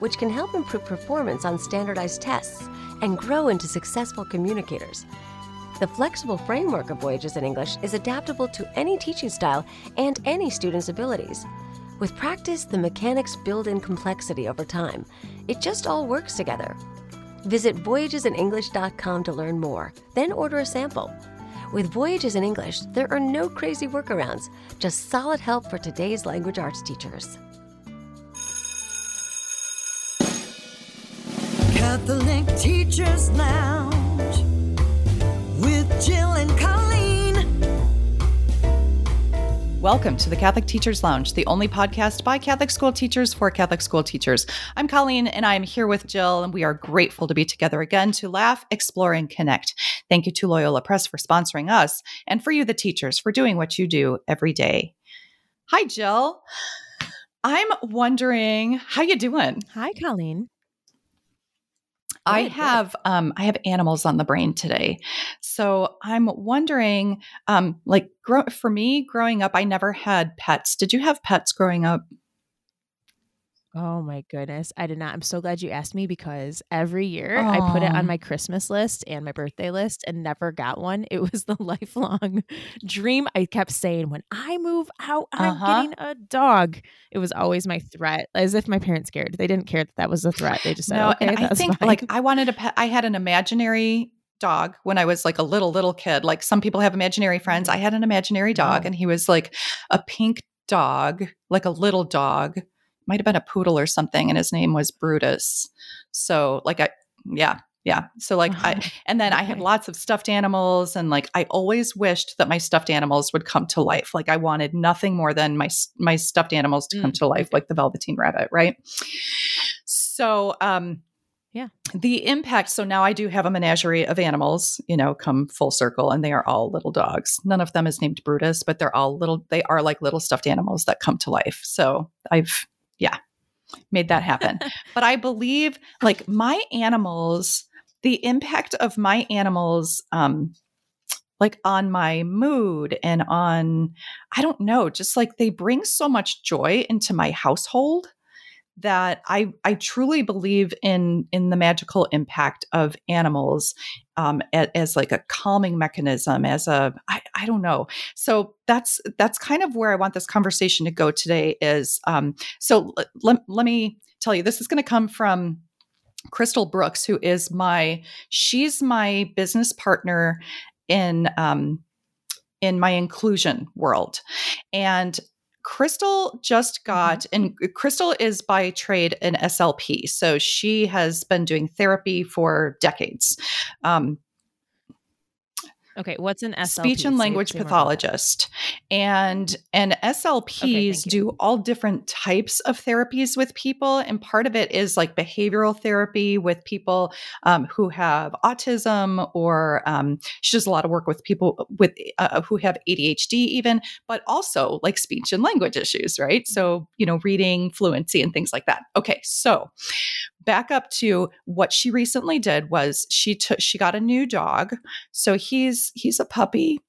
which can help improve performance on standardized tests and grow into successful communicators. The flexible framework of Voyages in English is adaptable to any teaching style and any student's abilities. With practice, the mechanics build in complexity over time. It just all works together. Visit voyagesinenglish.com to learn more, then order a sample. With Voyages in English, there are no crazy workarounds, just solid help for today's language arts teachers. Catholic Teachers Lounge with Jill and Colleen. Welcome to the Catholic Teachers Lounge, the only podcast by Catholic school teachers for Catholic school teachers. I'm Colleen and I'm here with Jill, and we are grateful to be together again to laugh, explore, and connect. Thank you to Loyola Press for sponsoring us and for you, the teachers, for doing what you do every day. Hi, Jill. I'm wondering how you doing? Hi, Colleen. I have um, I have animals on the brain today, so I'm wondering, um, like, grow- for me, growing up, I never had pets. Did you have pets growing up? Oh my goodness. I did not. I'm so glad you asked me because every year I put it on my Christmas list and my birthday list and never got one. It was the lifelong dream. I kept saying, when I move out, I'm Uh-huh. getting a dog. It was always my threat, as if my parents cared. They didn't care that that was a threat. They just said, no, okay, I that's think fine. like I wanted a pet. I had an imaginary dog when I was like a little little kid. Like some people have imaginary friends. I had an imaginary dog, Oh. and he was like a pink dog, like a little dog. Might have been a poodle or something, and his name was Brutus. So like I, yeah. Yeah. So like I and then I had lots of stuffed animals and like I always wished that my stuffed animals would come to life. Like I wanted nothing more than my my stuffed animals to come Mm, to life like the velveteen rabbit, right? So um Yeah. The impact so now I do have a menagerie of animals, you know, come full circle and they are all little dogs. None of them is named Brutus, but they're all little they are like little stuffed animals that come to life. So I've yeah, made that happen. but I believe like my animals the impact of my animals um like on my mood and on i don't know just like they bring so much joy into my household that i i truly believe in in the magical impact of animals um as, as like a calming mechanism as a I, I don't know. So that's that's kind of where i want this conversation to go today is um so l- let, let me tell you this is going to come from Crystal Brooks, who is my she's my business partner in um, in my inclusion world, and Crystal just got and Crystal is by trade an SLP, so she has been doing therapy for decades. Um, okay, what's an SLP? speech and language pathologist. And and slps you. do all different types of therapies with people and part of it is like behavioral therapy with people um, who have autism or um, she does a lot of work with people with uh, who have adhd even but also like speech and language issues right? So you know reading fluency and things like that. Okay so back up to what she recently did was she took she got a new dog so he's he's a puppy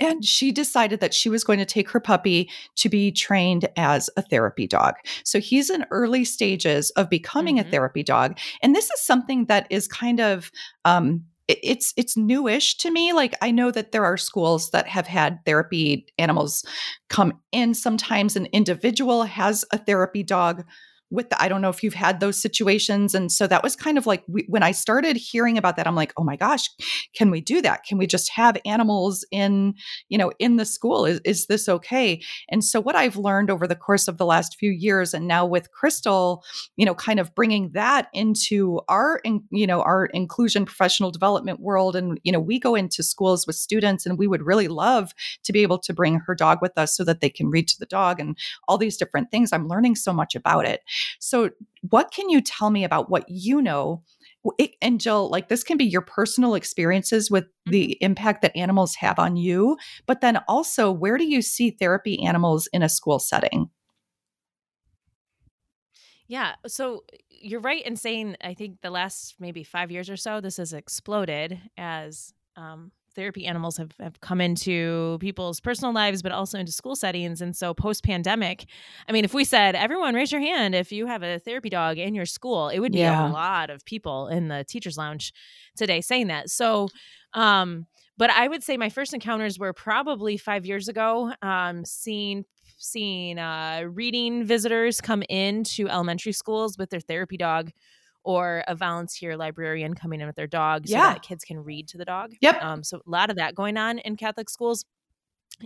and she decided that she was going to take her puppy to be trained as a therapy dog. So he's in early stages of becoming a Mhm. therapy dog. And this is something that is kind of um it's it's newish to me like i know that there are schools that have had therapy animals come in sometimes an individual has a therapy dog with the, I don't know if you've had those situations. And so that was kind of like we, when I started hearing about that, I'm like, oh my gosh, can we do that? Can we just have animals in, you know, in the school? Is, is this okay? And so what I've learned over the course of the last few years and now with Crystal, you know, kind of bringing that into our, in, you know, our inclusion professional development world. And, you know, we go into schools with students and we would really love to be able to bring her dog with us so that they can read to the dog and all these different things. I'm learning so much about it. So, what can you tell me about what you know? It, and Jill, like this can be your personal experiences with the Mm-hmm. impact that animals have on you, but then also where do you see therapy animals in a school setting? Yeah. So you're right in saying I think the last maybe five years or so, this has exploded as um, therapy animals have, have come into people's personal lives, but also into school settings. And so post pandemic, I mean, if we said, everyone raise your hand if you have a therapy dog in your school, it would be Yeah. a lot of people in the teacher's lounge today saying that. So, um, but I would say my first encounters were probably five years ago, um, seeing seeing uh, reading visitors come into elementary schools with their therapy dog or a volunteer librarian coming in with their dog so Yeah. that kids can read to the dog. Yep. Um, so a lot of that going on in Catholic schools.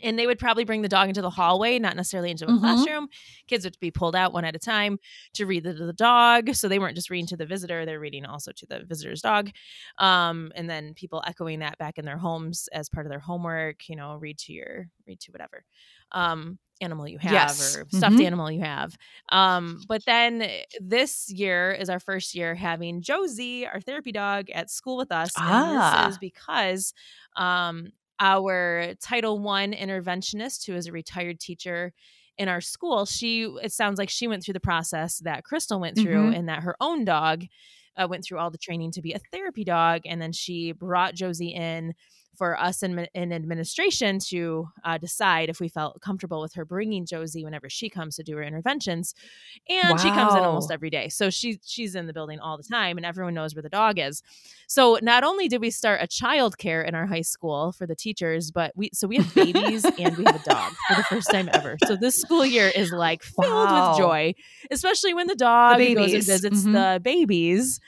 And they would probably bring the dog into the hallway, not necessarily into a Mhm. classroom. Kids would be pulled out one at a time to read to the dog. So they weren't just reading to the visitor, they're reading also to the visitor's dog. Um, and then people echoing that back in their homes as part of their homework, you know, read to your, read to whatever um, animal you have Yes. or stuffed Mhm. animal you have. Um, but then eh, this year is our first year having Josie, our therapy dog, at school with us. Ah. And this is because um, our Title One interventionist, who is a retired teacher in our school, she it sounds like she went through the process that Crystal went through, Mhm. and that her own dog uh, went through all the training to be a therapy dog, and then she brought Josie in for us in, in administration to uh, decide if we felt comfortable with her bringing Josie whenever she comes to do her interventions. And she comes in almost every day. So she she's in the building all the time and everyone knows where the dog is. So not only did we start a child care in our high school for the teachers, but we so we have babies and we have a dog for the first time ever. So this school year is like filled Wow. with joy, especially when the dog goes and visits Mhm. the babies.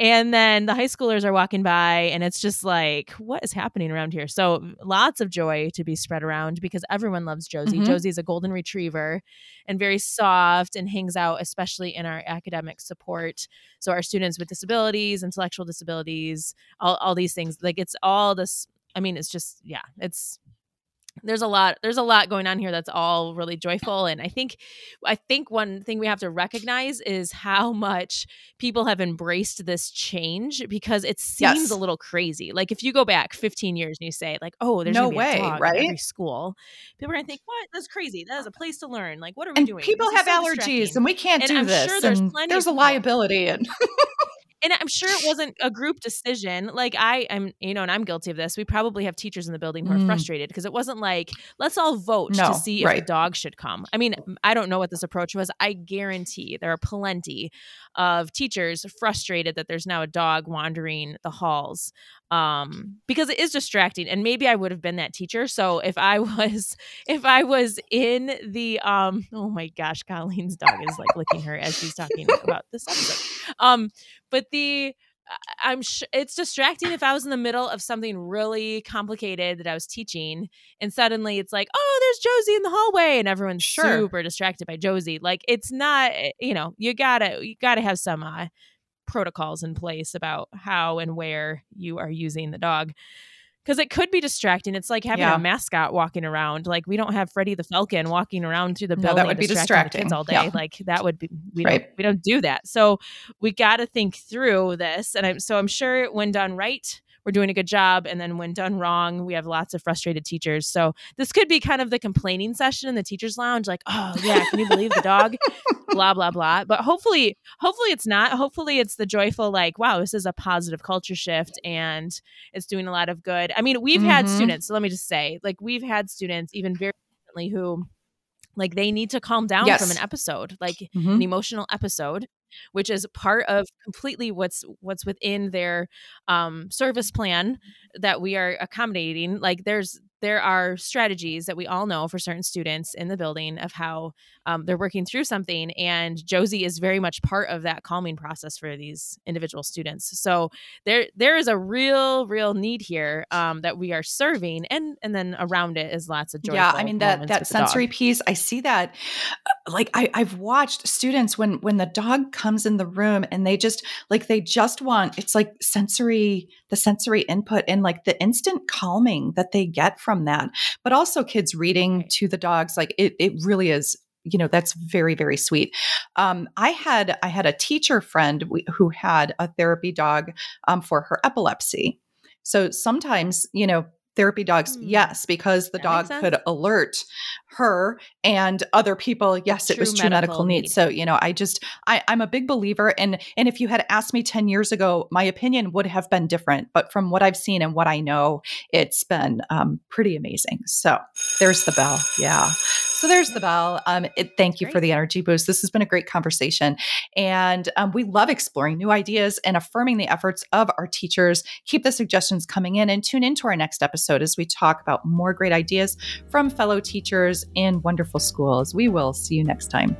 And then the high schoolers are walking by, and it's just like, what is happening around here? So, lots of joy to be spread around because everyone loves Josie. Mhm. Josie's a golden retriever and very soft and hangs out, especially in our academic support. So, our students with disabilities, intellectual disabilities, all, all these things, like it's all this. I mean, it's just, yeah, it's there's a lot there's a lot going on here that's all really joyful and i think i think one thing we have to recognize is how much people have embraced this change because it seems Yes. a little crazy like if you go back 15 years and you say like oh there's No way, right? in every school people are gonna think what that's crazy that is a place to learn like what are we And doing people This have so allergies and we can't And do I'm this. sure there's and plenty there's a liability and and I'm sure it wasn't a group decision. Like I am, you know, and I'm guilty of this. We probably have teachers in the building who are Mm. frustrated because it wasn't like let's all vote No, to see if right. the dog should come. I mean, I don't know what this approach was. I guarantee there are plenty of teachers frustrated that there's now a dog wandering the halls um because it is distracting and maybe i would have been that teacher so if i was if i was in the um oh my gosh colleen's dog is like licking her as she's talking about this episode um but the I'm sh- it's distracting if I was in the middle of something really complicated that I was teaching and suddenly it's like, "Oh, there's Josie in the hallway." And everyone's Sure. super distracted by Josie. Like it's not, eh, you know, you got to you got to have some uh protocols in place about how and where you are using the dog. Because it could be distracting. It's like having Yeah. a mascot walking around. Like we don't have Freddie the Falcon walking around through the No, building. that would be distracting kids all day. Yeah. Like that would be we Right. don't we don't do that. So we got to think through this. And I'm so I'm sure when done right, we're doing a good job. And then when done wrong, we have lots of frustrated teachers. So this could be kind of the complaining session in the teachers' lounge. Like, oh yeah, can you believe the dog? Blah blah blah. But hopefully, hopefully it's not. Hopefully it's the joyful like, wow, this is a positive culture shift and it's doing a lot of good. I mean, we've had Mhm. students. So let me just say, like, we've had students even very recently who. Like they need to calm down Yes. from an episode, like Mhm. an emotional episode which is part of completely what's what's within their um, service plan that we are accommodating like there's there are strategies that we all know for certain students in the building of how um, they're working through something and josie is very much part of that calming process for these individual students so there there is a real real need here um, that we are serving and and then around it is lots of joyful yeah i mean that that with the dog. sensory piece i see that uh, like I, i've watched students when when the dog comes in the room and they just like they just want it's like sensory the sensory input and like the instant calming that they get from that but also kids reading to the dogs like it, it really is you know that's very very sweet. Um, i had i had a teacher friend who had a therapy dog um, for her epilepsy. So sometimes you know therapy dogs mm. yes because the that dog could alert her and other people yes it was true medical, medical need. need. so you know i just I, i'm a big believer and and if you had asked me 10 years ago my opinion would have been different but from what i've seen and what i know it's been um, pretty amazing so there's the bell yeah so there's the bell. Um, it, thank you great. for the energy boost. This has been a great conversation. And um, we love exploring new ideas and affirming the efforts of our teachers. Keep the suggestions coming in and tune into our next episode as we talk about more great ideas from fellow teachers in wonderful schools. We will see you next time.